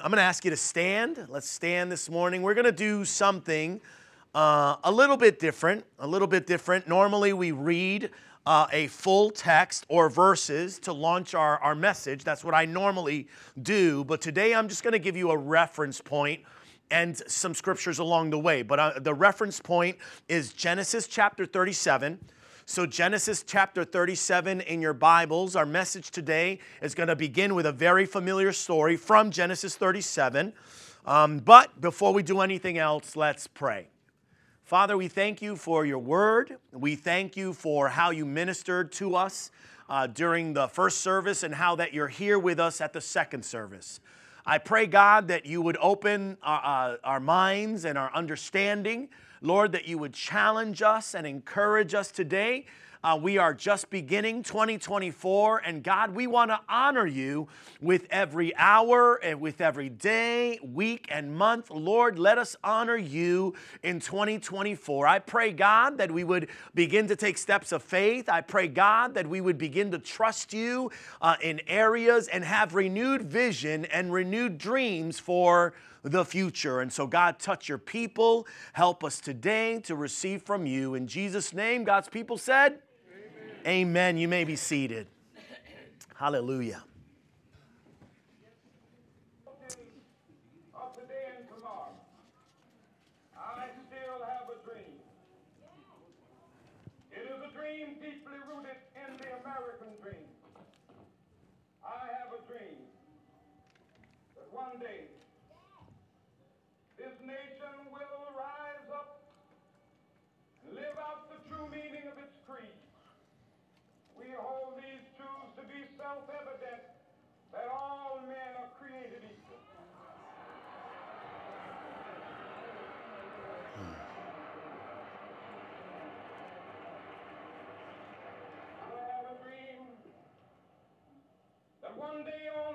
I'm going to ask you to stand. Let's stand this morning. We're going to do something uh, a little bit different. A little bit different. Normally, we read uh, a full text or verses to launch our, our message. That's what I normally do. But today, I'm just going to give you a reference point and some scriptures along the way. But uh, the reference point is Genesis chapter 37 so, Genesis chapter 37 in your Bibles, our message today is going to begin with a very familiar story from Genesis 37. Um, but before we do anything else, let's pray. Father, we thank you for your word. We thank you for how you ministered to us uh, during the first service and how that you're here with us at the second service. I pray, God, that you would open our, uh, our minds and our understanding Lord, that you would challenge us and encourage us today. Uh, we are just beginning 2024, and God, we want to honor you with every hour and with every day, week, and month. Lord, let us honor you in 2024. I pray, God, that we would begin to take steps of faith. I pray, God, that we would begin to trust you uh, in areas and have renewed vision and renewed dreams for the future. And so, God, touch your people. Help us today to receive from you. In Jesus' name, God's people said, Amen. Amen. You may be seated. Hallelujah. that all men are created equal. I have a dream that one day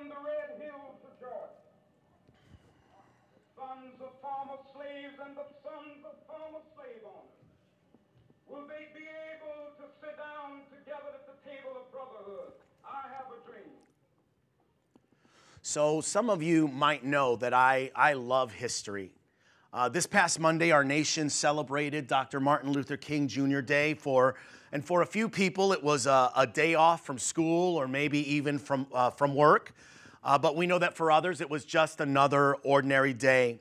on the red hills of Georgia, sons of former slaves and the sons of former slave owners. Will they be able to sit down together at the table of brotherhood so, some of you might know that I, I love history. Uh, this past Monday, our nation celebrated Dr. Martin Luther King Jr. Day. For, and for a few people, it was a, a day off from school or maybe even from, uh, from work. Uh, but we know that for others, it was just another ordinary day.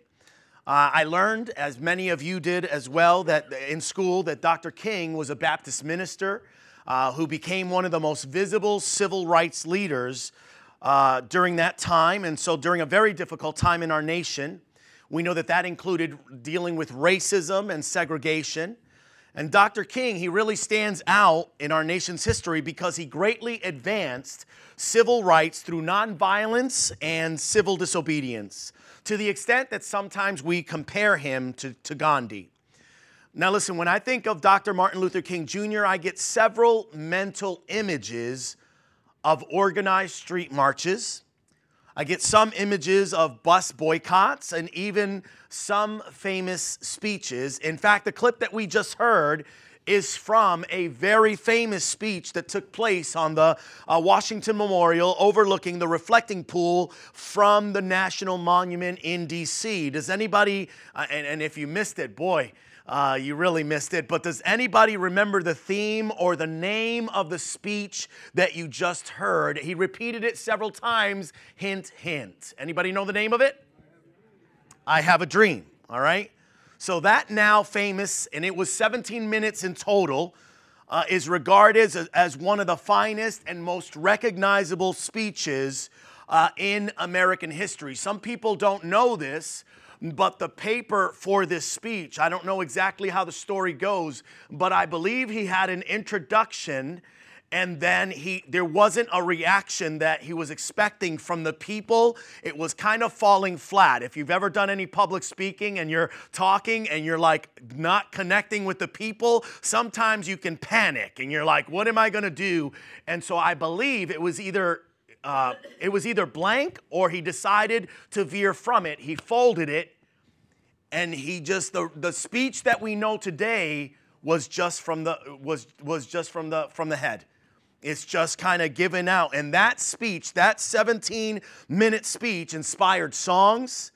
Uh, I learned, as many of you did as well, that in school that Dr. King was a Baptist minister uh, who became one of the most visible civil rights leaders uh, during that time. And so, during a very difficult time in our nation, we know that that included dealing with racism and segregation. And Dr. King, he really stands out in our nation's history because he greatly advanced civil rights through nonviolence and civil disobedience to the extent that sometimes we compare him to, to Gandhi. Now, listen, when I think of Dr. Martin Luther King Jr., I get several mental images of organized street marches. I get some images of bus boycotts and even some famous speeches. In fact, the clip that we just heard is from a very famous speech that took place on the uh, Washington Memorial overlooking the reflecting pool from the National Monument in DC. Does anybody, uh, and, and if you missed it, boy, uh, you really missed it. But does anybody remember the theme or the name of the speech that you just heard? He repeated it several times. Hint, hint. Anybody know the name of it? I have a dream. All right. So that now famous, and it was 17 minutes in total. Uh, is regarded as, as one of the finest and most recognizable speeches uh, in American history. Some people don't know this, but the paper for this speech, I don't know exactly how the story goes, but I believe he had an introduction and then he there wasn't a reaction that he was expecting from the people. It was kind of falling flat. If you've ever done any public speaking and you're talking and you're like not connecting with the people sometimes you can panic and you're like what am i going to do? And so i believe it was either uh, it was either blank or he decided to veer from it. He folded it, and he just the, the speech that we know today was just from the was was just from the from the head. It's just kind of given out. And that speech, that 17 minute speech, inspired songs.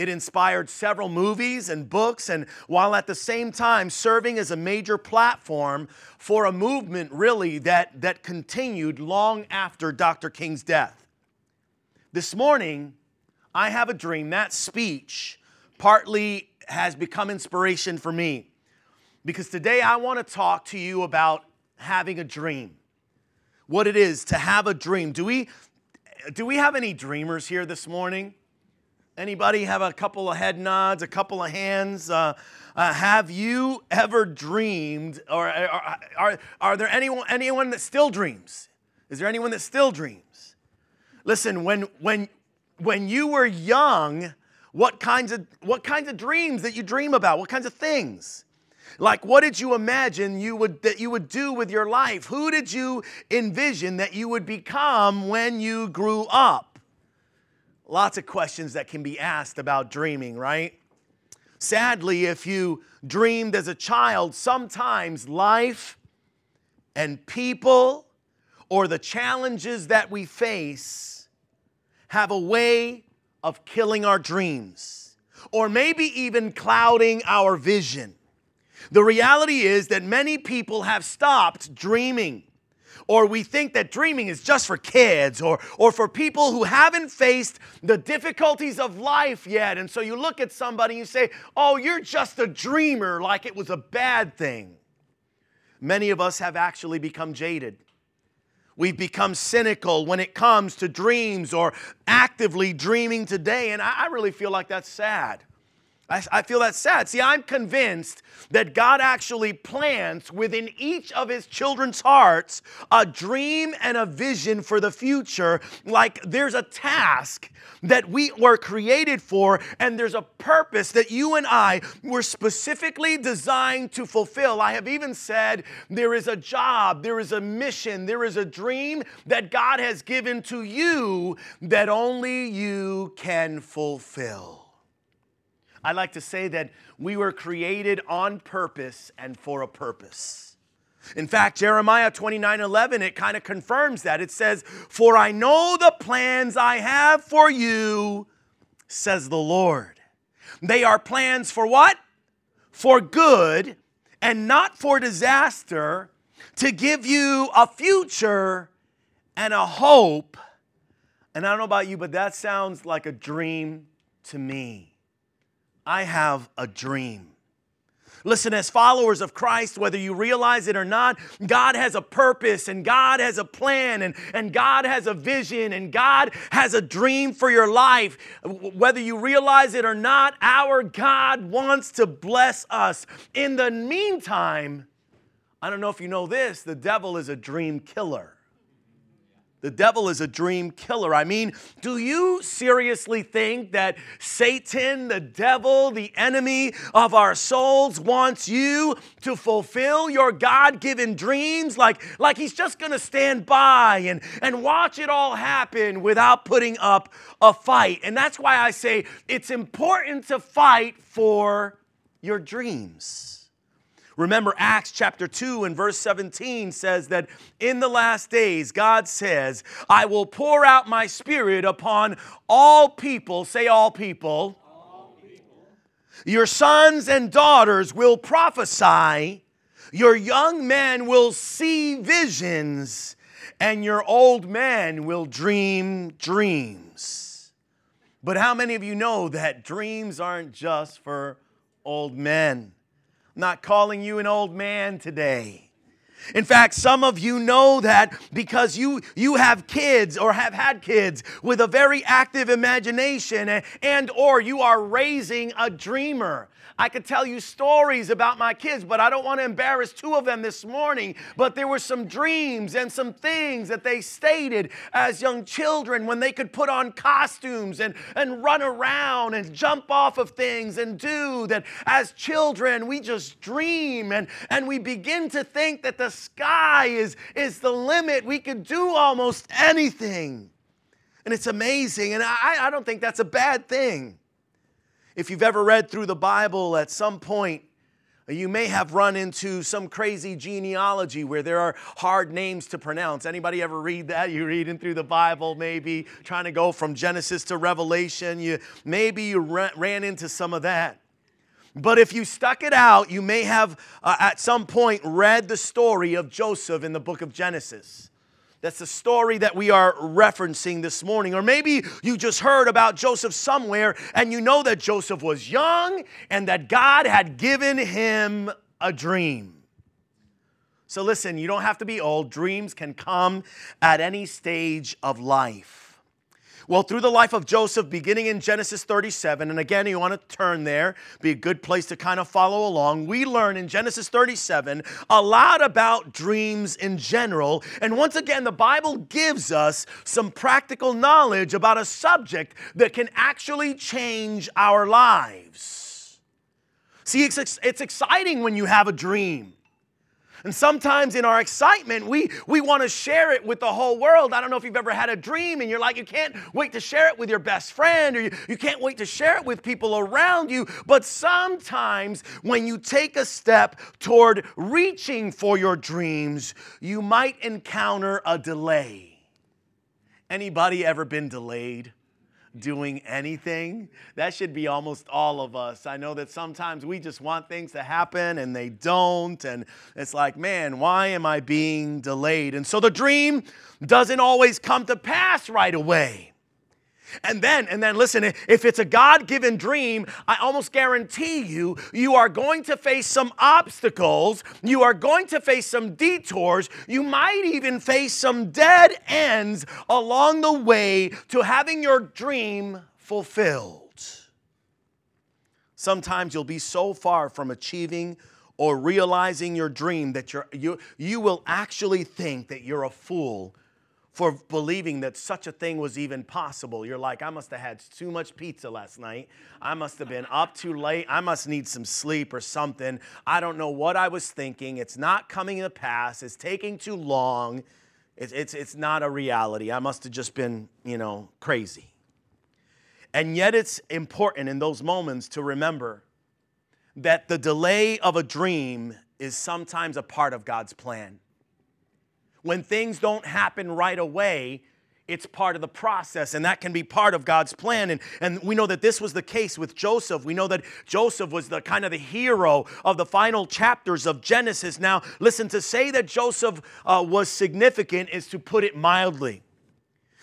It inspired several movies and books, and while at the same time serving as a major platform for a movement really that, that continued long after Dr. King's death. This morning, I have a dream. That speech partly has become inspiration for me because today I want to talk to you about having a dream what it is to have a dream. Do we do we have any dreamers here this morning? Anybody have a couple of head nods, a couple of hands? Uh, uh, have you ever dreamed, or are, are, are there anyone, anyone that still dreams? Is there anyone that still dreams? Listen, when, when, when you were young, what kinds, of, what kinds of dreams that you dream about? What kinds of things? Like, what did you imagine you would, that you would do with your life? Who did you envision that you would become when you grew up? Lots of questions that can be asked about dreaming, right? Sadly, if you dreamed as a child, sometimes life and people or the challenges that we face have a way of killing our dreams or maybe even clouding our vision. The reality is that many people have stopped dreaming. Or we think that dreaming is just for kids or, or for people who haven't faced the difficulties of life yet. And so you look at somebody and you say, Oh, you're just a dreamer, like it was a bad thing. Many of us have actually become jaded. We've become cynical when it comes to dreams or actively dreaming today. And I, I really feel like that's sad. I, I feel that sad. See, I'm convinced that God actually plants within each of his children's hearts a dream and a vision for the future. Like there's a task that we were created for, and there's a purpose that you and I were specifically designed to fulfill. I have even said there is a job, there is a mission, there is a dream that God has given to you that only you can fulfill. I like to say that we were created on purpose and for a purpose. In fact, Jeremiah 29 11, it kind of confirms that. It says, For I know the plans I have for you, says the Lord. They are plans for what? For good and not for disaster, to give you a future and a hope. And I don't know about you, but that sounds like a dream to me. I have a dream. Listen, as followers of Christ, whether you realize it or not, God has a purpose and God has a plan and, and God has a vision and God has a dream for your life. Whether you realize it or not, our God wants to bless us. In the meantime, I don't know if you know this, the devil is a dream killer. The devil is a dream killer. I mean, do you seriously think that Satan, the devil, the enemy of our souls, wants you to fulfill your God given dreams? Like, like he's just gonna stand by and, and watch it all happen without putting up a fight. And that's why I say it's important to fight for your dreams. Remember, Acts chapter 2 and verse 17 says that in the last days, God says, I will pour out my spirit upon all people. Say, all people. Your sons and daughters will prophesy, your young men will see visions, and your old men will dream dreams. But how many of you know that dreams aren't just for old men? Not calling you an old man today. In fact, some of you know that because you, you have kids or have had kids with a very active imagination and, and or you are raising a dreamer. I could tell you stories about my kids, but I don't want to embarrass two of them this morning. But there were some dreams and some things that they stated as young children when they could put on costumes and, and run around and jump off of things and do that as children we just dream and, and we begin to think that the sky is, is the limit. We could do almost anything. And it's amazing. And I, I don't think that's a bad thing. If you've ever read through the Bible at some point, You may have run into some crazy genealogy where there are hard names to pronounce. Anybody ever read that? You're reading through the Bible, maybe trying to go from Genesis to Revelation. You maybe you ran into some of that. But if you stuck it out, you may have uh, at some point read the story of Joseph in the book of Genesis. That's the story that we are referencing this morning. Or maybe you just heard about Joseph somewhere and you know that Joseph was young and that God had given him a dream. So listen, you don't have to be old. Dreams can come at any stage of life. Well, through the life of Joseph, beginning in Genesis 37, and again, you want to turn there, be a good place to kind of follow along. We learn in Genesis 37 a lot about dreams in general. And once again, the Bible gives us some practical knowledge about a subject that can actually change our lives. See, it's, it's exciting when you have a dream. And sometimes in our excitement, we, we want to share it with the whole world. I don't know if you've ever had a dream and you're like, you can't wait to share it with your best friend or you, you can't wait to share it with people around you. But sometimes when you take a step toward reaching for your dreams, you might encounter a delay. Anybody ever been delayed? Doing anything. That should be almost all of us. I know that sometimes we just want things to happen and they don't. And it's like, man, why am I being delayed? And so the dream doesn't always come to pass right away. And then, and then listen, if it's a God given dream, I almost guarantee you, you are going to face some obstacles. You are going to face some detours. You might even face some dead ends along the way to having your dream fulfilled. Sometimes you'll be so far from achieving or realizing your dream that you're, you, you will actually think that you're a fool for believing that such a thing was even possible. You're like, I must have had too much pizza last night. I must have been up too late. I must need some sleep or something. I don't know what I was thinking. It's not coming to pass. It's taking too long. It's, it's, it's not a reality. I must have just been, you know, crazy. And yet, it's important in those moments to remember that the delay of a dream is sometimes a part of God's plan. When things don't happen right away, it's part of the process, and that can be part of God's plan. And, and we know that this was the case with Joseph. We know that Joseph was the kind of the hero of the final chapters of Genesis. Now, listen, to say that Joseph uh, was significant is to put it mildly.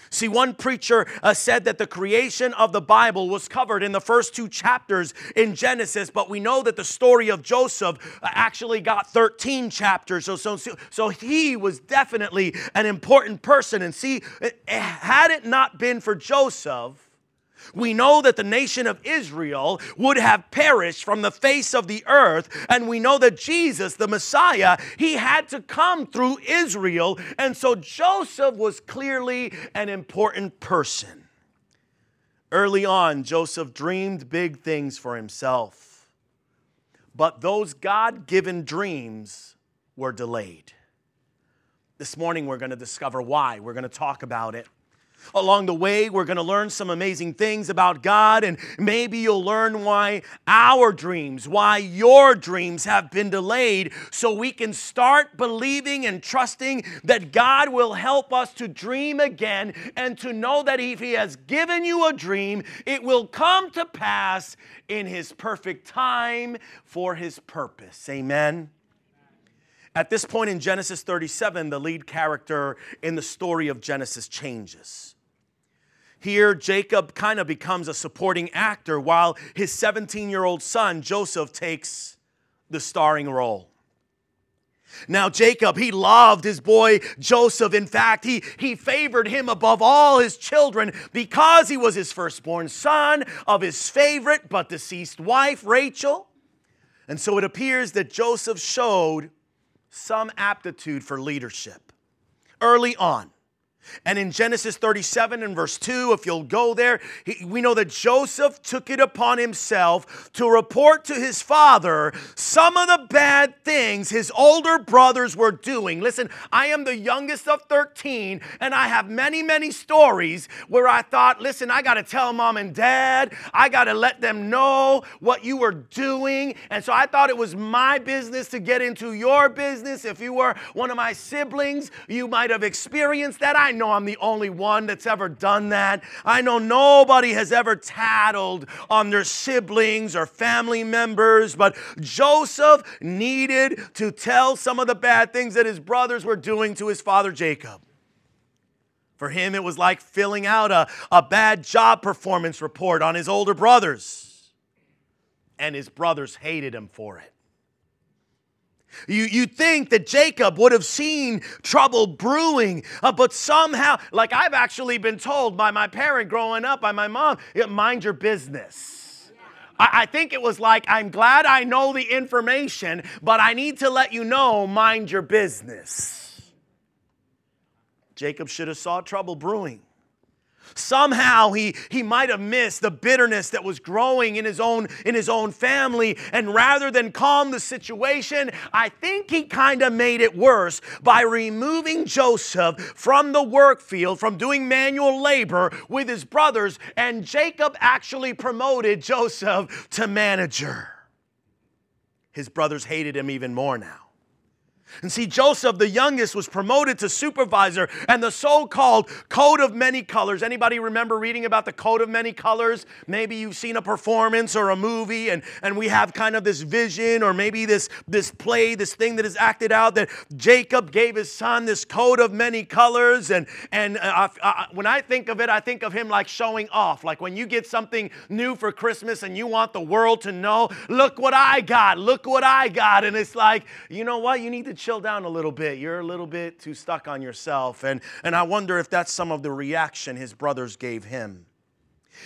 See, one preacher uh, said that the creation of the Bible was covered in the first two chapters in Genesis, but we know that the story of Joseph uh, actually got 13 chapters. So, so, so he was definitely an important person. And see, had it not been for Joseph, we know that the nation of Israel would have perished from the face of the earth. And we know that Jesus, the Messiah, he had to come through Israel. And so Joseph was clearly an important person. Early on, Joseph dreamed big things for himself. But those God given dreams were delayed. This morning, we're going to discover why. We're going to talk about it. Along the way, we're going to learn some amazing things about God, and maybe you'll learn why our dreams, why your dreams have been delayed, so we can start believing and trusting that God will help us to dream again and to know that if He has given you a dream, it will come to pass in His perfect time for His purpose. Amen. At this point in Genesis 37, the lead character in the story of Genesis changes. Here, Jacob kind of becomes a supporting actor while his 17 year old son, Joseph, takes the starring role. Now, Jacob, he loved his boy Joseph. In fact, he, he favored him above all his children because he was his firstborn son of his favorite but deceased wife, Rachel. And so it appears that Joseph showed some aptitude for leadership early on. And in Genesis 37 and verse 2, if you'll go there, he, we know that Joseph took it upon himself to report to his father some of the bad things his older brothers were doing. Listen, I am the youngest of 13, and I have many, many stories where I thought, listen, I got to tell mom and dad, I got to let them know what you were doing. And so I thought it was my business to get into your business. If you were one of my siblings, you might have experienced that. I know I'm the only one that's ever done that. I know nobody has ever tattled on their siblings or family members, but Joseph needed to tell some of the bad things that his brothers were doing to his father Jacob. For him, it was like filling out a, a bad job performance report on his older brothers. And his brothers hated him for it. You, you think that Jacob would have seen trouble brewing, uh, but somehow, like I've actually been told by my parent growing up, by my mom, mind your business. I, I think it was like, I'm glad I know the information, but I need to let you know, mind your business. Jacob should have saw trouble brewing. Somehow he, he might have missed the bitterness that was growing in his own in his own family. And rather than calm the situation, I think he kind of made it worse by removing Joseph from the work field, from doing manual labor with his brothers. And Jacob actually promoted Joseph to manager. His brothers hated him even more now. And see, Joseph, the youngest, was promoted to supervisor, and the so-called coat of many colors. Anybody remember reading about the coat of many colors? Maybe you've seen a performance or a movie, and, and we have kind of this vision, or maybe this, this play, this thing that is acted out that Jacob gave his son this coat of many colors. And, and uh, uh, when I think of it, I think of him like showing off. Like when you get something new for Christmas and you want the world to know, look what I got, look what I got. And it's like, you know what? You need to chill down a little bit. You're a little bit too stuck on yourself. And, and I wonder if that's some of the reaction his brothers gave him.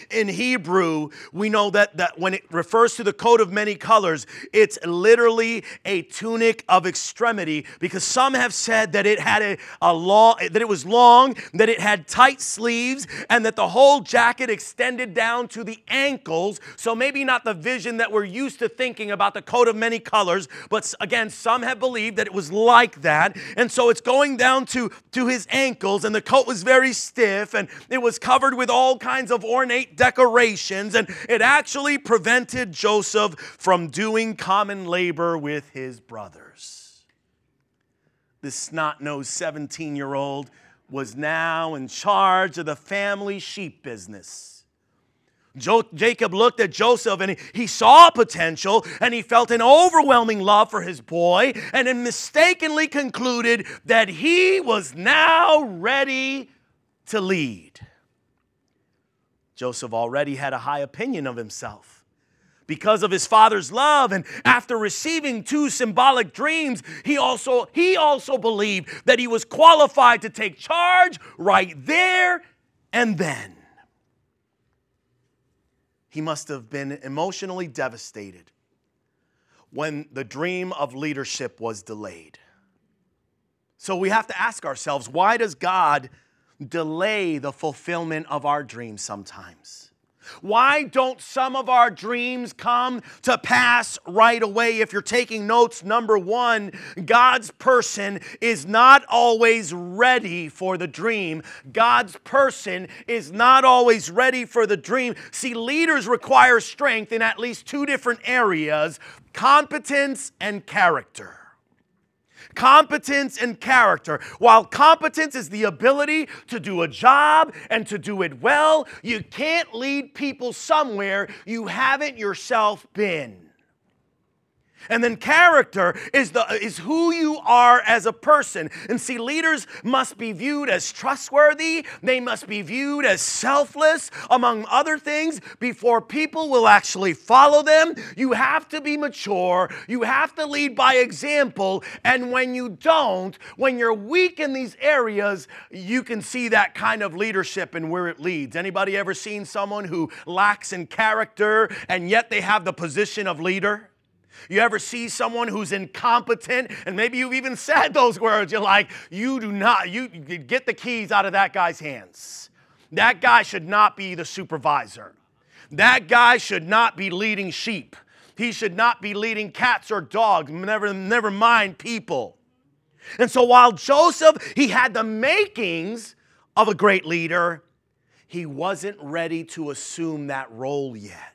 In Hebrew, we know that, that when it refers to the coat of many colors, it's literally a tunic of extremity because some have said that it had a, a long, that it was long, that it had tight sleeves, and that the whole jacket extended down to the ankles. So maybe not the vision that we're used to thinking about the coat of many colors, but again, some have believed that it was like that. And so it's going down to, to his ankles, and the coat was very stiff, and it was covered with all kinds of ornate great decorations, and it actually prevented Joseph from doing common labor with his brothers. This snot nosed 17 year old was now in charge of the family sheep business. Jo- Jacob looked at Joseph and he, he saw potential and he felt an overwhelming love for his boy and then mistakenly concluded that he was now ready to lead. Joseph already had a high opinion of himself. Because of his father's love and after receiving two symbolic dreams, he also he also believed that he was qualified to take charge right there and then. He must have been emotionally devastated when the dream of leadership was delayed. So we have to ask ourselves why does God delay the fulfillment of our dreams sometimes? Why don't some of our dreams come to pass right away? If you're taking notes, number one, God's person is not always ready for the dream. God's person is not always ready for the dream. See, leaders require strength in at least two different areas competence and character competence and character. While competence is the ability to do a job and to do it well, you can't lead people somewhere you haven't yourself been. And then character is, the, is who you are as a person. And see, leaders must be viewed as trustworthy, they must be viewed as selfless, among other things, before people will actually follow them. You have to be mature, you have to lead by example. And when you don't, when you're weak in these areas, you can see that kind of leadership and where it leads. Anybody ever seen someone who lacks in character and yet they have the position of leader? You ever see someone who's incompetent and maybe you've even said those words? You're like, you do not, you get the keys out of that guy's hands. That guy should not be the supervisor. That guy should not be leading sheep. He should not be leading cats or dogs, never, never mind people. And so while Joseph, he had the makings of a great leader, he wasn't ready to assume that role yet.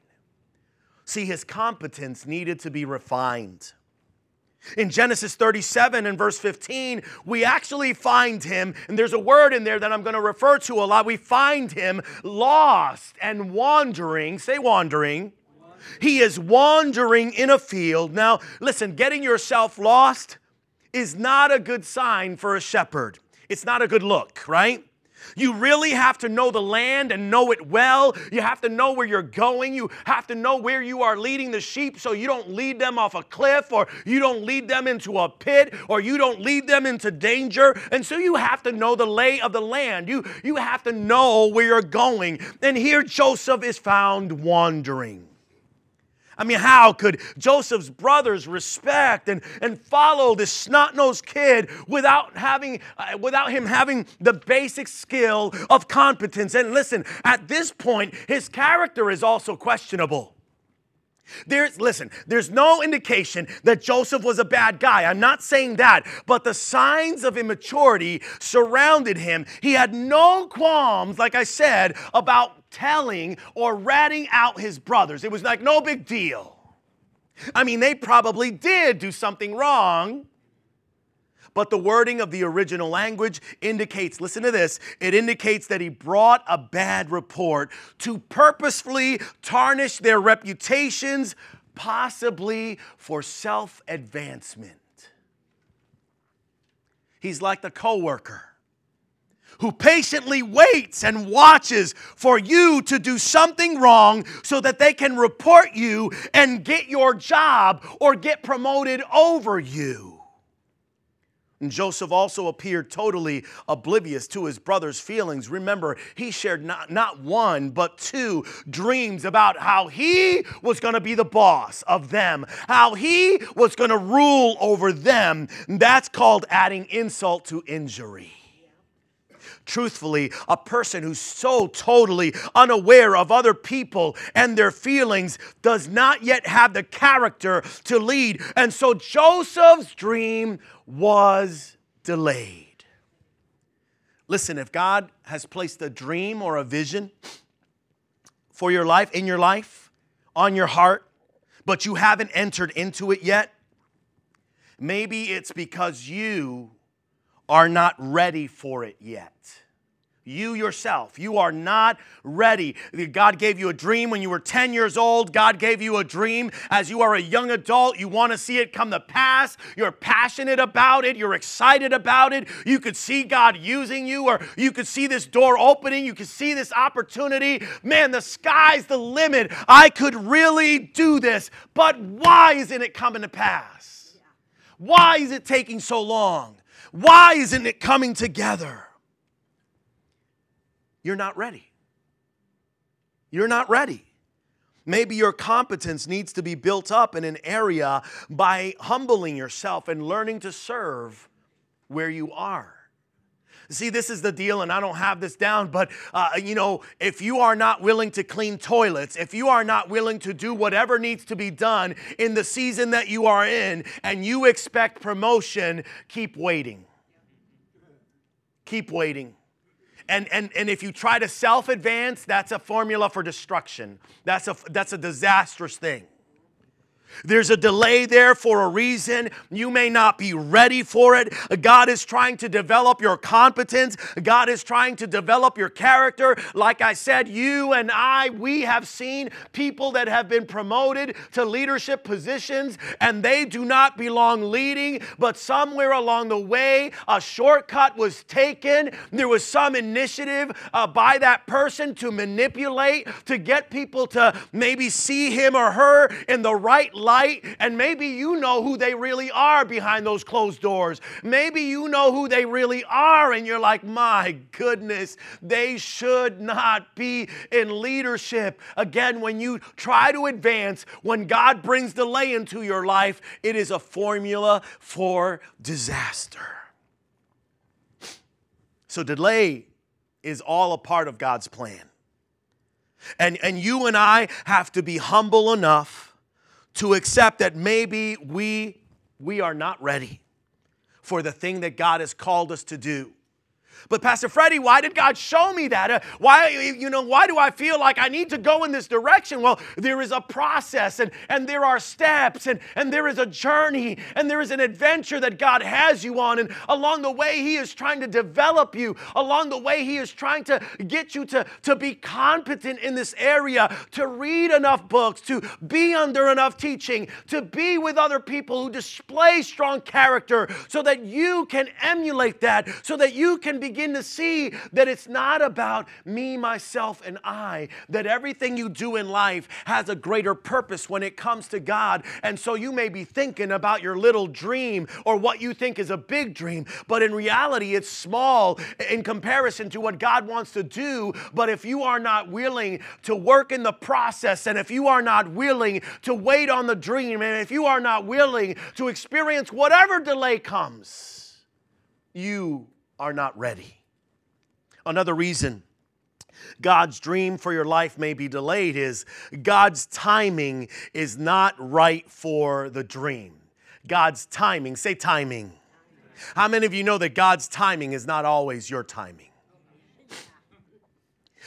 See, his competence needed to be refined. In Genesis 37 and verse 15, we actually find him, and there's a word in there that I'm going to refer to a lot. We find him lost and wandering. Say wandering. He is wandering in a field. Now, listen, getting yourself lost is not a good sign for a shepherd. It's not a good look, right? You really have to know the land and know it well. You have to know where you're going. You have to know where you are leading the sheep so you don't lead them off a cliff or you don't lead them into a pit or you don't lead them into danger. And so you have to know the lay of the land. You, you have to know where you're going. And here Joseph is found wandering. I mean, how could Joseph's brothers respect and, and follow this snot-nosed kid without having uh, without him having the basic skill of competence? And listen, at this point, his character is also questionable. There's, listen, there's no indication that Joseph was a bad guy. I'm not saying that, but the signs of immaturity surrounded him. He had no qualms, like I said, about telling or ratting out his brothers. It was like no big deal. I mean, they probably did do something wrong. But the wording of the original language indicates, listen to this, it indicates that he brought a bad report to purposefully tarnish their reputations, possibly for self advancement. He's like the coworker who patiently waits and watches for you to do something wrong so that they can report you and get your job or get promoted over you. And Joseph also appeared totally oblivious to his brother's feelings. Remember, he shared not, not one, but two dreams about how he was going to be the boss of them, how he was going to rule over them. That's called adding insult to injury truthfully, a person who's so totally unaware of other people and their feelings does not yet have the character to lead. And so Joseph's dream was delayed. Listen, if God has placed a dream or a vision for your life, in your life, on your heart, but you haven't entered into it yet, maybe it's because you are not ready for it yet. You yourself, you are not ready. God gave you a dream when you were 10 years old. God gave you a dream as you are a young adult. You want to see it come to pass. You're passionate about it. You're excited about it. You could see God using you, or you could see this door opening. You could see this opportunity. Man, the sky's the limit. I could really do this. But why isn't it coming to pass? Why is it taking so long? Why isn't it coming together? You're not ready. You're not ready. Maybe your competence needs to be built up in an area by humbling yourself and learning to serve where you are. See, this is the deal, and I don't have this down, but uh, you know, if you are not willing to clean toilets, if you are not willing to do whatever needs to be done in the season that you are in, and you expect promotion, keep waiting. Keep waiting. And, and, and if you try to self advance, that's a formula for destruction. That's a, that's a disastrous thing. There's a delay there for a reason. You may not be ready for it. God is trying to develop your competence. God is trying to develop your character. Like I said, you and I, we have seen people that have been promoted to leadership positions and they do not belong leading, but somewhere along the way, a shortcut was taken. There was some initiative uh, by that person to manipulate, to get people to maybe see him or her in the right light, and maybe you know who they really are behind those closed doors. Maybe you know who they really are, and you're like, my goodness, they should not be in leadership. Again, when you try to advance, when God brings delay into your life, it is a formula for disaster. So, delay is all a part of God's plan. And, and you and I have to be humble enough to accept that maybe we, we are not ready for the thing that God has called us to do. But Pastor Freddie, why did God show me that? Uh, why, you know, why do I feel like I need to go in this direction? Well, there is a process and, and there are steps and, and there is a journey and there is an adventure that God has you on. And along the way, He is trying to develop you. Along the way, He is trying to get you to, to be competent in this area, to read enough books, to be under enough teaching, to be with other people who display strong character so that you can emulate that, so that you can begin begin to see that it's not about me, myself, and I, that everything you do in life has a greater purpose when it comes to God. And so you may be thinking about your little dream or what you think is a big dream, but in reality, it's small in comparison to what God wants to do. But if you are not willing to work in the process, and if you are not willing to wait on the dream, and if you are not willing to experience whatever delay comes, you are not ready. Another reason God's dream for your life may be delayed is God's timing is not right for the dream. God's timing, say timing. How many of you know that God's timing is not always your timing?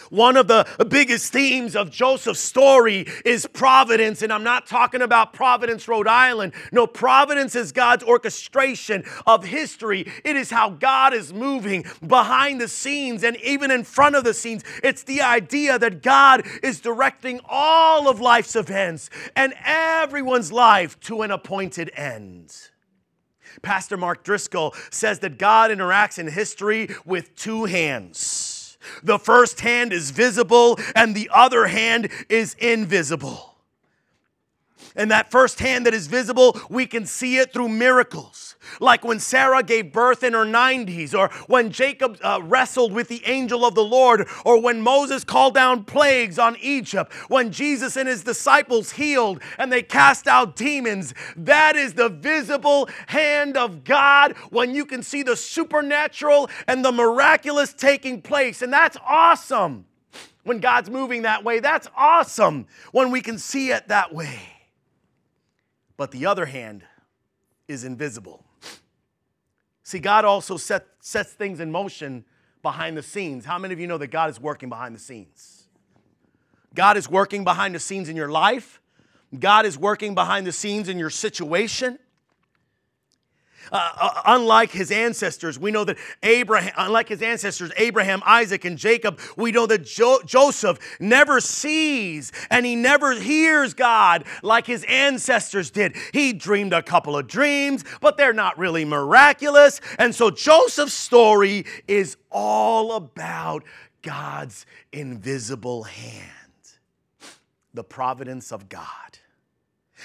One of the biggest themes of Joseph's story is providence, and I'm not talking about Providence, Rhode Island. No, providence is God's orchestration of history. It is how God is moving behind the scenes and even in front of the scenes. It's the idea that God is directing all of life's events and everyone's life to an appointed end. Pastor Mark Driscoll says that God interacts in history with two hands. The first hand is visible and the other hand is invisible. And that first hand that is visible, we can see it through miracles. Like when Sarah gave birth in her 90s, or when Jacob uh, wrestled with the angel of the Lord, or when Moses called down plagues on Egypt, when Jesus and his disciples healed and they cast out demons. That is the visible hand of God when you can see the supernatural and the miraculous taking place. And that's awesome when God's moving that way. That's awesome when we can see it that way but the other hand is invisible. See, God also set, sets things in motion behind the scenes. How many of you know that God is working behind the scenes? God is working behind the scenes in your life. God is working behind the scenes in your situation. Uh, uh, unlike his ancestors, we know that Abraham, unlike his ancestors, Abraham, Isaac, and Jacob, we know that jo- Joseph never sees and he never hears God like his ancestors did. He dreamed a couple of dreams, but they're not really miraculous. And so Joseph's story is all about God's invisible hand, the providence of God.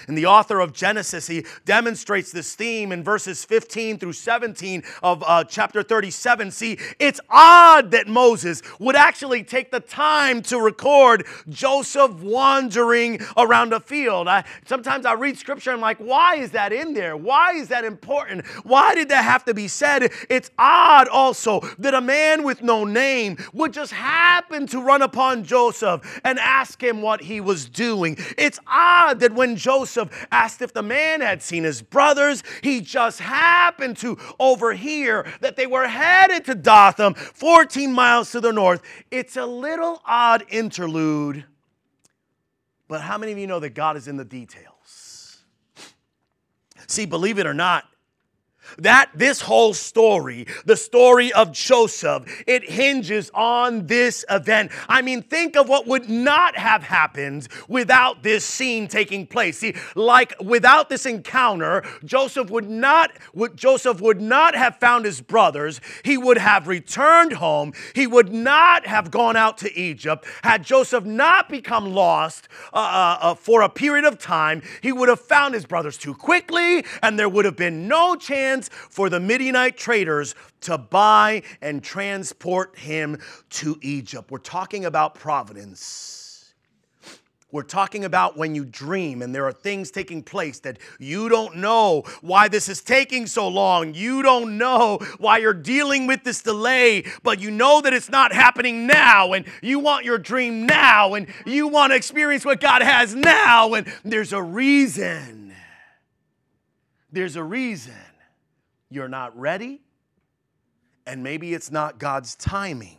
And the author of Genesis, he demonstrates this theme in verses 15 through 17 of uh, chapter 37. See, it's odd that Moses would actually take the time to record Joseph wandering around a field. I, sometimes I read scripture and I'm like, why is that in there? Why is that important? Why did that have to be said? It's odd also that a man with no name would just happen to run upon Joseph and ask him what he was doing. It's odd that when Joseph Joseph asked if the man had seen his brothers. He just happened to overhear that they were headed to Dothan, 14 miles to the north. It's a little odd interlude, but how many of you know that God is in the details? See, believe it or not, that this whole story, the story of Joseph, it hinges on this event. I mean, think of what would not have happened without this scene taking place. See, like without this encounter, Joseph would not would, Joseph would not have found his brothers. He would have returned home. He would not have gone out to Egypt. Had Joseph not become lost uh, uh, uh for a period of time, he would have found his brothers too quickly, and there would have been no chance for the Midianite traders to buy and transport him to Egypt. We're talking about providence. We're talking about when you dream and there are things taking place that you don't know why this is taking so long. You don't know why you're dealing with this delay, but you know that it's not happening now and you want your dream now and you want to experience what God has now. And there's a reason. There's a reason you're not ready, and maybe it's not God's timing.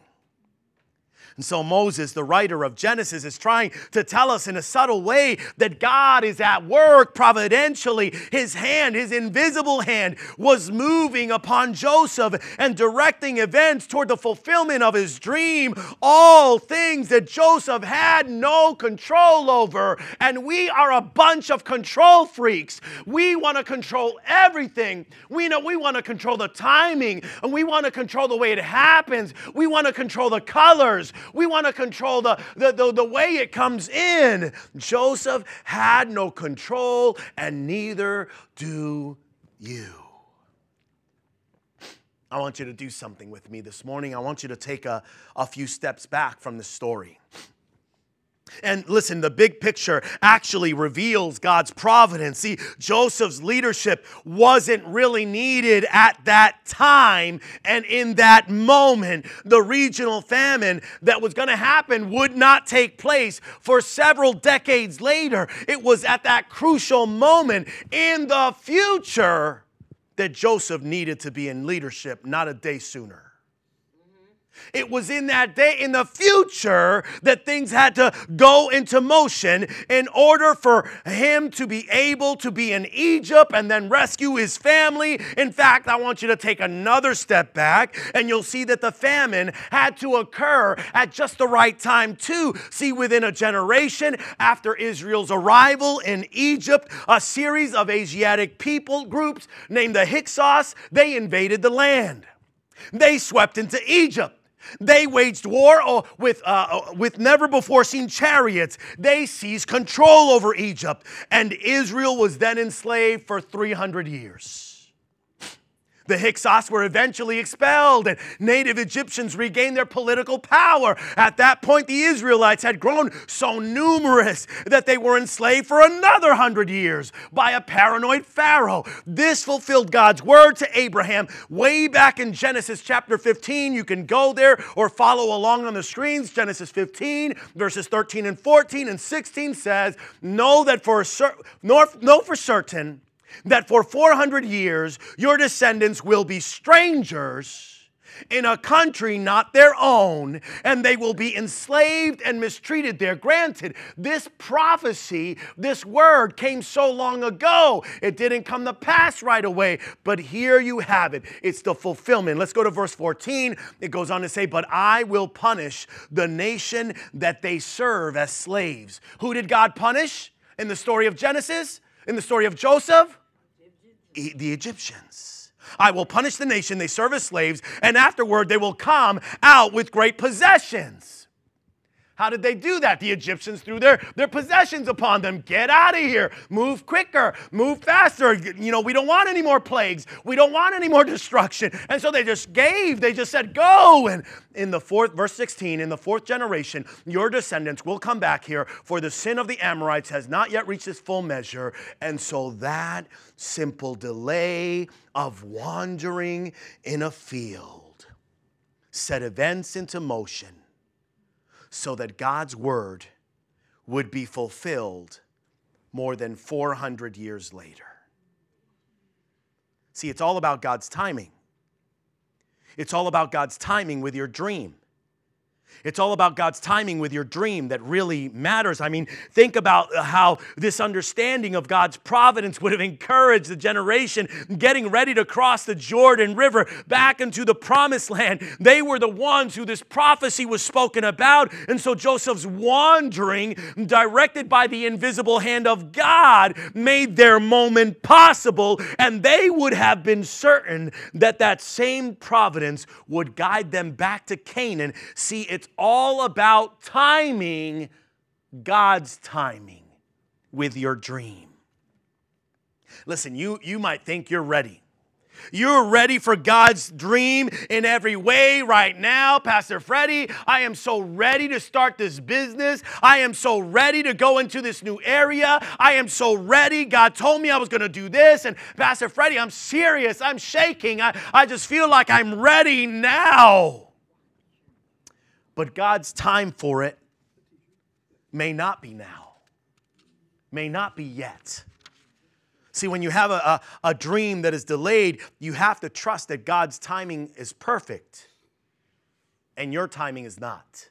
And so Moses, the writer of Genesis, is trying to tell us in a subtle way that God is at work providentially. His hand, his invisible hand, was moving upon Joseph and directing events toward the fulfillment of his dream. All things that Joseph had no control over. And we are a bunch of control freaks. We want to control everything. We know we want to control the timing and we want to control the way it happens. We want to control the colors. We want to control the, the, the, the way it comes in. Joseph had no control, and neither do you. I want you to do something with me this morning. I want you to take a, a few steps back from the story. And listen, the big picture actually reveals God's providence. See, Joseph's leadership wasn't really needed at that time and in that moment. The regional famine that was going to happen would not take place for several decades later. It was at that crucial moment in the future that Joseph needed to be in leadership, not a day sooner. It was in that day in the future that things had to go into motion in order for him to be able to be in Egypt and then rescue his family. In fact, I want you to take another step back and you'll see that the famine had to occur at just the right time, too. See, within a generation after Israel's arrival in Egypt, a series of Asiatic people groups named the Hyksos, they invaded the land. They swept into Egypt. They waged war uh, with, uh, uh, with never before seen chariots. They seized control over Egypt, and Israel was then enslaved for 300 years. The Hyksos were eventually expelled, and native Egyptians regained their political power. At that point, the Israelites had grown so numerous that they were enslaved for another hundred years by a paranoid Pharaoh. This fulfilled God's word to Abraham way back in Genesis chapter 15. You can go there or follow along on the screens. Genesis 15, verses 13 and 14 and 16 says, Know that for, know for certain that for 400 years your descendants will be strangers in a country not their own, and they will be enslaved and mistreated there. Granted, this prophecy, this word came so long ago, it didn't come to pass right away, but here you have it. It's the fulfillment. Let's go to verse 14. It goes on to say, But I will punish the nation that they serve as slaves. Who did God punish in the story of Genesis? In the story of Joseph? The Egyptians. I will punish the nation they serve as slaves, and afterward they will come out with great possessions. How did they do that? The Egyptians threw their, their possessions upon them. Get out of here. Move quicker. Move faster. You know, we don't want any more plagues. We don't want any more destruction. And so they just gave. They just said, go. And in the fourth, verse 16, in the fourth generation, your descendants will come back here, for the sin of the Amorites has not yet reached its full measure. And so that simple delay of wandering in a field set events into motion so that God's word would be fulfilled more than 400 years later. See, it's all about God's timing. It's all about God's timing with your dream. It's all about God's timing with your dream that really matters. I mean, think about how this understanding of God's providence would have encouraged the generation getting ready to cross the Jordan River back into the promised land. They were the ones who this prophecy was spoken about. And so Joseph's wandering, directed by the invisible hand of God, made their moment possible. And they would have been certain that that same providence would guide them back to Canaan. See, it's all about timing, God's timing with your dream. Listen, you, you might think you're ready. You're ready for God's dream in every way right now, Pastor Freddie. I am so ready to start this business. I am so ready to go into this new area. I am so ready. God told me I was going to do this. And Pastor Freddie, I'm serious. I'm shaking. I, I just feel like I'm ready now. But God's time for it may not be now, may not be yet. See, when you have a, a, a, dream that is delayed, you have to trust that God's timing is perfect and your timing is not.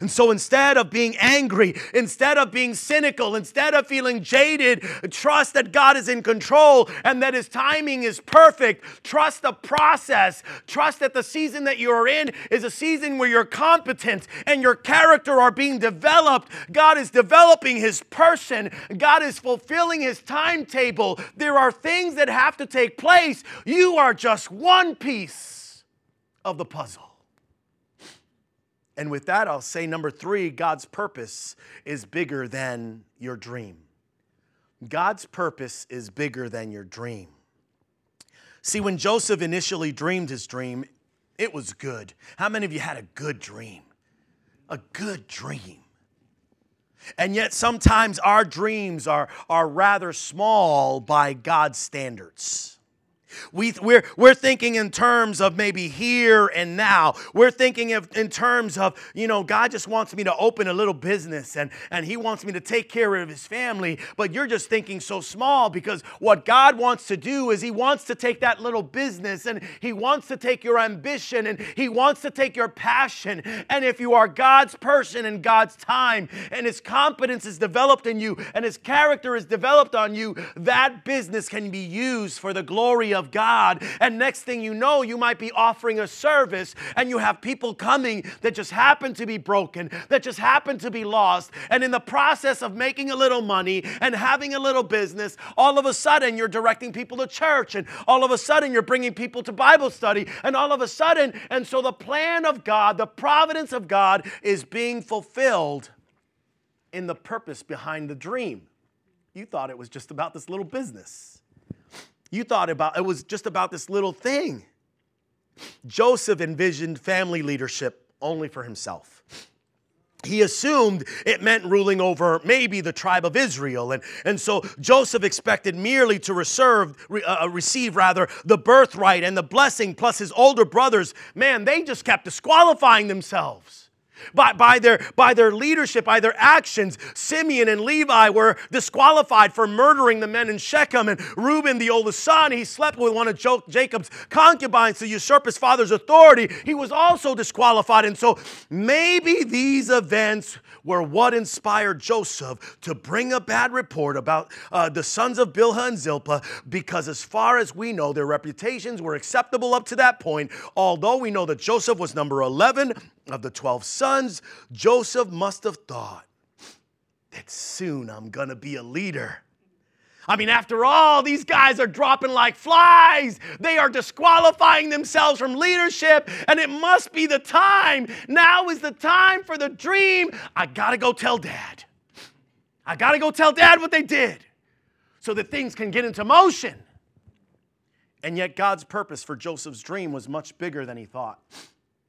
And so instead of being angry, instead of being cynical, instead of feeling jaded, trust that God is in control and that His timing is perfect. Trust the process. Trust that the season that you're in is a season where your competence and your character are being developed. God is developing His person, God is fulfilling His timetable. There are things that have to take place. You are just one piece of the puzzle. And with that, I'll say number three God's purpose is bigger than your dream. God's purpose is bigger than your dream. See, when Joseph initially dreamed his dream, it was good. How many of you had a good dream? A good dream. And yet, sometimes our dreams are, are rather small by God's standards. We, we're, we're thinking in terms of maybe here and now. We're thinking of, in terms of, you know, God just wants me to open a little business and, and He wants me to take care of His family. But you're just thinking so small because what God wants to do is He wants to take that little business and He wants to take your ambition and He wants to take your passion. And if you are God's person in God's time and His competence is developed in you and His character is developed on you, that business can be used for the glory of God. And next thing you know, you might be offering a service and you have people coming that just happen to be broken, that just happen to be lost. And in the process of making a little money and having a little business, all of a sudden you're directing people to church and all of a sudden you're bringing people to Bible study. And all of a sudden, and so the plan of God, the providence of God is being fulfilled in the purpose behind the dream. You thought it was just about this little business. You thought about it was just about this little thing. Joseph envisioned family leadership only for himself. He assumed it meant ruling over maybe the tribe of Israel. And, and so Joseph expected merely to reserve, uh, uh, receive rather the birthright and the blessing, plus his older brothers. Man, they just kept disqualifying themselves. By, by, their, by their leadership, by their actions, Simeon and Levi were disqualified for murdering the men in Shechem. And Reuben, the oldest son, he slept with one of Jacob's concubines to usurp his father's authority. He was also disqualified. And so maybe these events were what inspired Joseph to bring a bad report about uh, the sons of Bilhah and Zilpah, because as far as we know, their reputations were acceptable up to that point. Although we know that Joseph was number 11 of the 12 sons, Joseph must have thought that soon I'm gonna be a leader. I mean, after all, these guys are dropping like flies. They are disqualifying themselves from leadership, and it must be the time. Now is the time for the dream. I gotta go tell dad. I gotta go tell dad what they did so that things can get into motion. And yet, God's purpose for Joseph's dream was much bigger than he thought.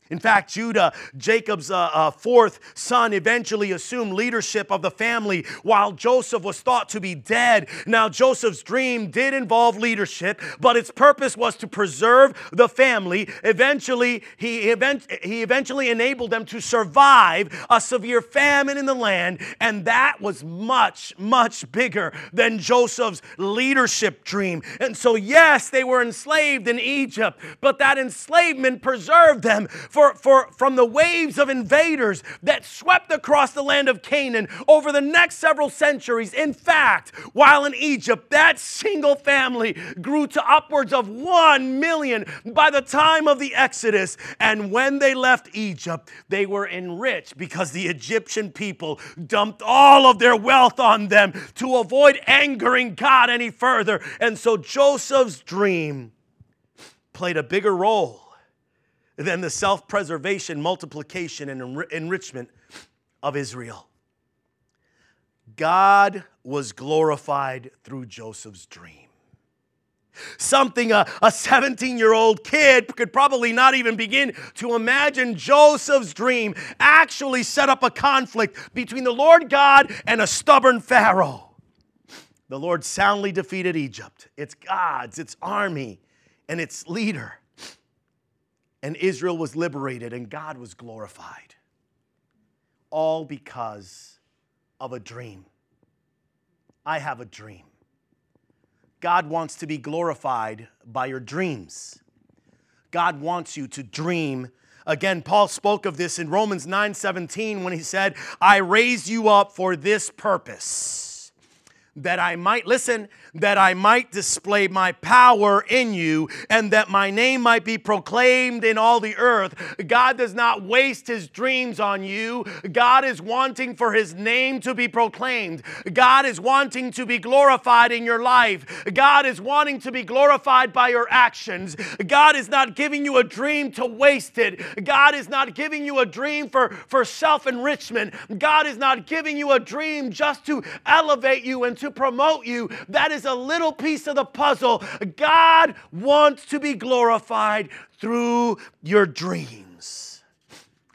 In fact, Judah, Jacob's uh, uh, fourth son, eventually assumed leadership of the family while Joseph was thought to be dead. Now, Joseph's dream did involve leadership, but its purpose was to preserve the family. Eventually, he, event, he eventually enabled them to survive a severe famine in the land, and that was much, much bigger than Joseph's leadership dream. And so, yes, they were enslaved in Egypt, but that enslavement preserved them for for, for, from the waves of invaders that swept across the land of Canaan over the next several centuries. In fact, while in Egypt, that single family grew to upwards of one million by the time of the Exodus. And when they left Egypt, they were enriched because the Egyptian people dumped all of their wealth on them to avoid angering God any further. And so Joseph's dream played a bigger role than the self preservation, multiplication, and enri- enrichment of Israel. God was glorified through Joseph's dream. Something a 17 year old kid could probably not even begin to imagine Joseph's dream actually set up a conflict between the Lord God and a stubborn Pharaoh. The Lord soundly defeated Egypt, its gods, its army, and its leader. And Israel was liberated and God was glorified. All because of a dream. I have a dream. God wants to be glorified by your dreams. God wants you to dream. Again, Paul spoke of this in Romans 9:17 when he said, "I raised you up for this purpose." that I might, listen, that I might display my power in you and that my name might be proclaimed in all the earth. God does not waste his dreams on you. God is wanting for his name to be proclaimed. God is wanting to be glorified in your life. God is wanting to be glorified by your actions. God is not giving you a dream to waste it. God is not giving you a dream for, for self enrichment. God is not giving you a dream just to elevate you and to promote you. That is a little piece of the puzzle. God wants to be glorified through your dreams.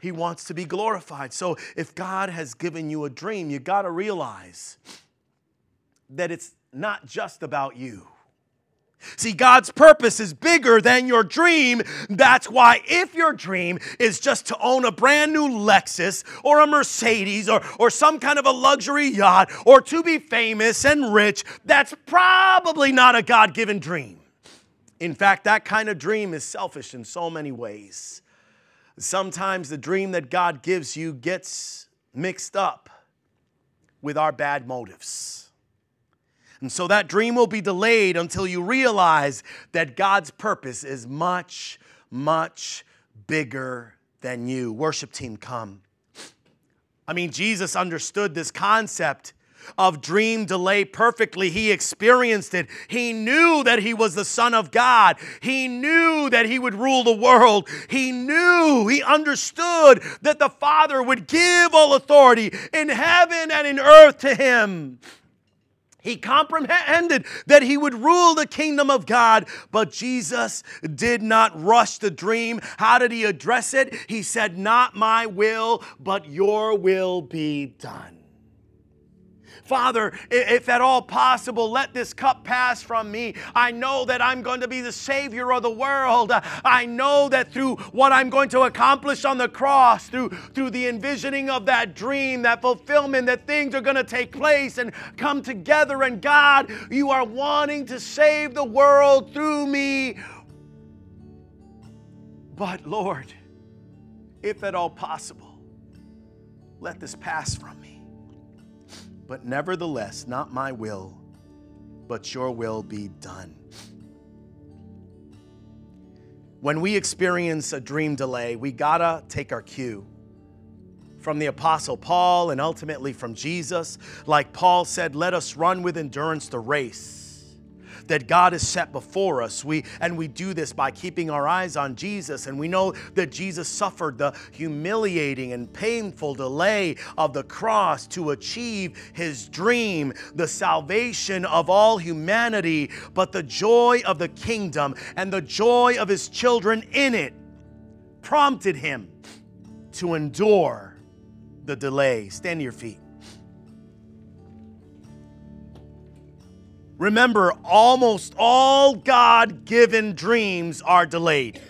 He wants to be glorified. So if God has given you a dream, you got to realize that it's not just about you. See, God's purpose is bigger than your dream. That's why, if your dream is just to own a brand new Lexus or a Mercedes or, or some kind of a luxury yacht or to be famous and rich, that's probably not a God given dream. In fact, that kind of dream is selfish in so many ways. Sometimes the dream that God gives you gets mixed up with our bad motives. And so that dream will be delayed until you realize that God's purpose is much, much bigger than you. Worship team, come. I mean, Jesus understood this concept of dream delay perfectly. He experienced it. He knew that he was the Son of God. He knew that he would rule the world. He knew, he understood that the Father would give all authority in heaven and in earth to him. He comprehended that he would rule the kingdom of God, but Jesus did not rush the dream. How did he address it? He said, Not my will, but your will be done. Father, if at all possible, let this cup pass from me. I know that I'm going to be the Savior of the world. I know that through what I'm going to accomplish on the cross, through, through the envisioning of that dream, that fulfillment, that things are going to take place and come together. And God, you are wanting to save the world through me. But Lord, if at all possible, let this pass from me. But nevertheless, not my will, but your will be done. When we experience a dream delay, we gotta take our cue from the Apostle Paul and ultimately from Jesus. Like Paul said, let us run with endurance the race that God has set before us. We and we do this by keeping our eyes on Jesus and we know that Jesus suffered the humiliating and painful delay of the cross to achieve his dream, the salvation of all humanity, but the joy of the kingdom and the joy of his children in it prompted him to endure the delay. Stand to your feet. Remember, almost all God given dreams are delayed.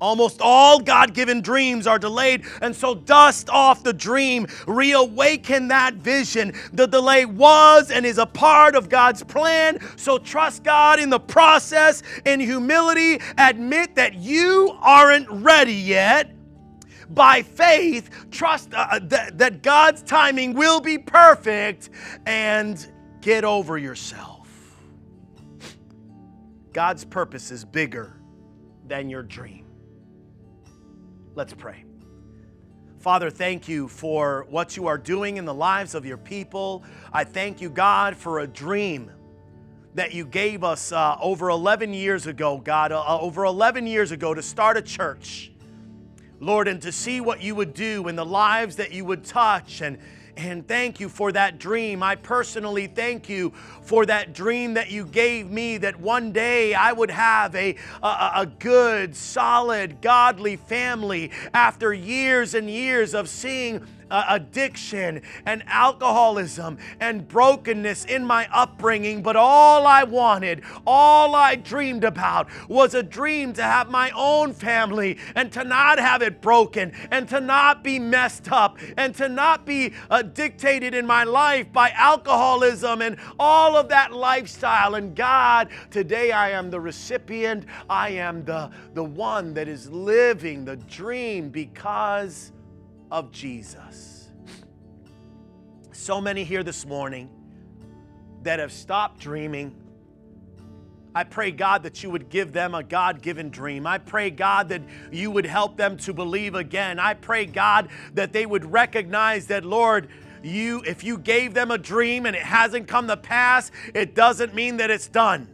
Almost all God given dreams are delayed. And so, dust off the dream, reawaken that vision. The delay was and is a part of God's plan. So, trust God in the process. In humility, admit that you aren't ready yet. By faith, trust uh, uh that, God's timing will be perfect and get over yourself. God's purpose is bigger than your dream. Let's pray. Father, thank you for what you are doing in the lives of your people. I thank you, God, for a dream that you gave us uh, over 11 years ago, God, uh over 11 years ago to start a church. Lord, and to see what you would do in the lives that you would touch and and thank you for that dream. I personally thank you for that dream that you gave me that one day I would have a, a, a, good, solid, godly family after years and years of seeing uh, addiction and alcoholism and brokenness in my upbringing, but all I wanted, all I dreamed about was a dream to have my own family and to not have it broken and to not be messed up and to not be uh, dictated in my life by alcoholism and all of that lifestyle. And God, today I am the recipient, I am the, the one that is living the dream because of Jesus. So many here this morning that have stopped dreaming. I pray, God, that you would give them a God given dream. I pray, God, that you would help them to believe again. I pray, God, that they would recognize that, Lord, you if you gave them a dream and it hasn't come to pass, it doesn't mean that it's done.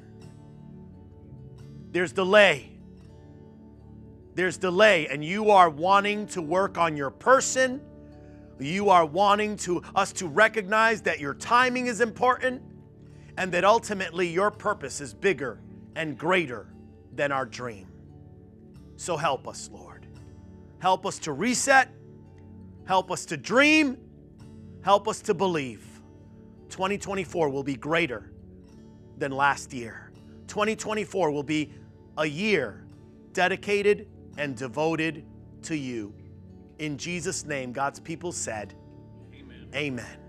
There's delay. There's delay and you are wanting to work on your person. You are wanting to us to recognize that your timing is important and that ultimately your purpose is bigger and greater than our dream. So help us lord. Help us to reset. Help us to dream help us to believe 2024 will be greater than last year 2024 will be a year dedicated and devoted to you. In Jesus' name, God's people said, Amen. Amen.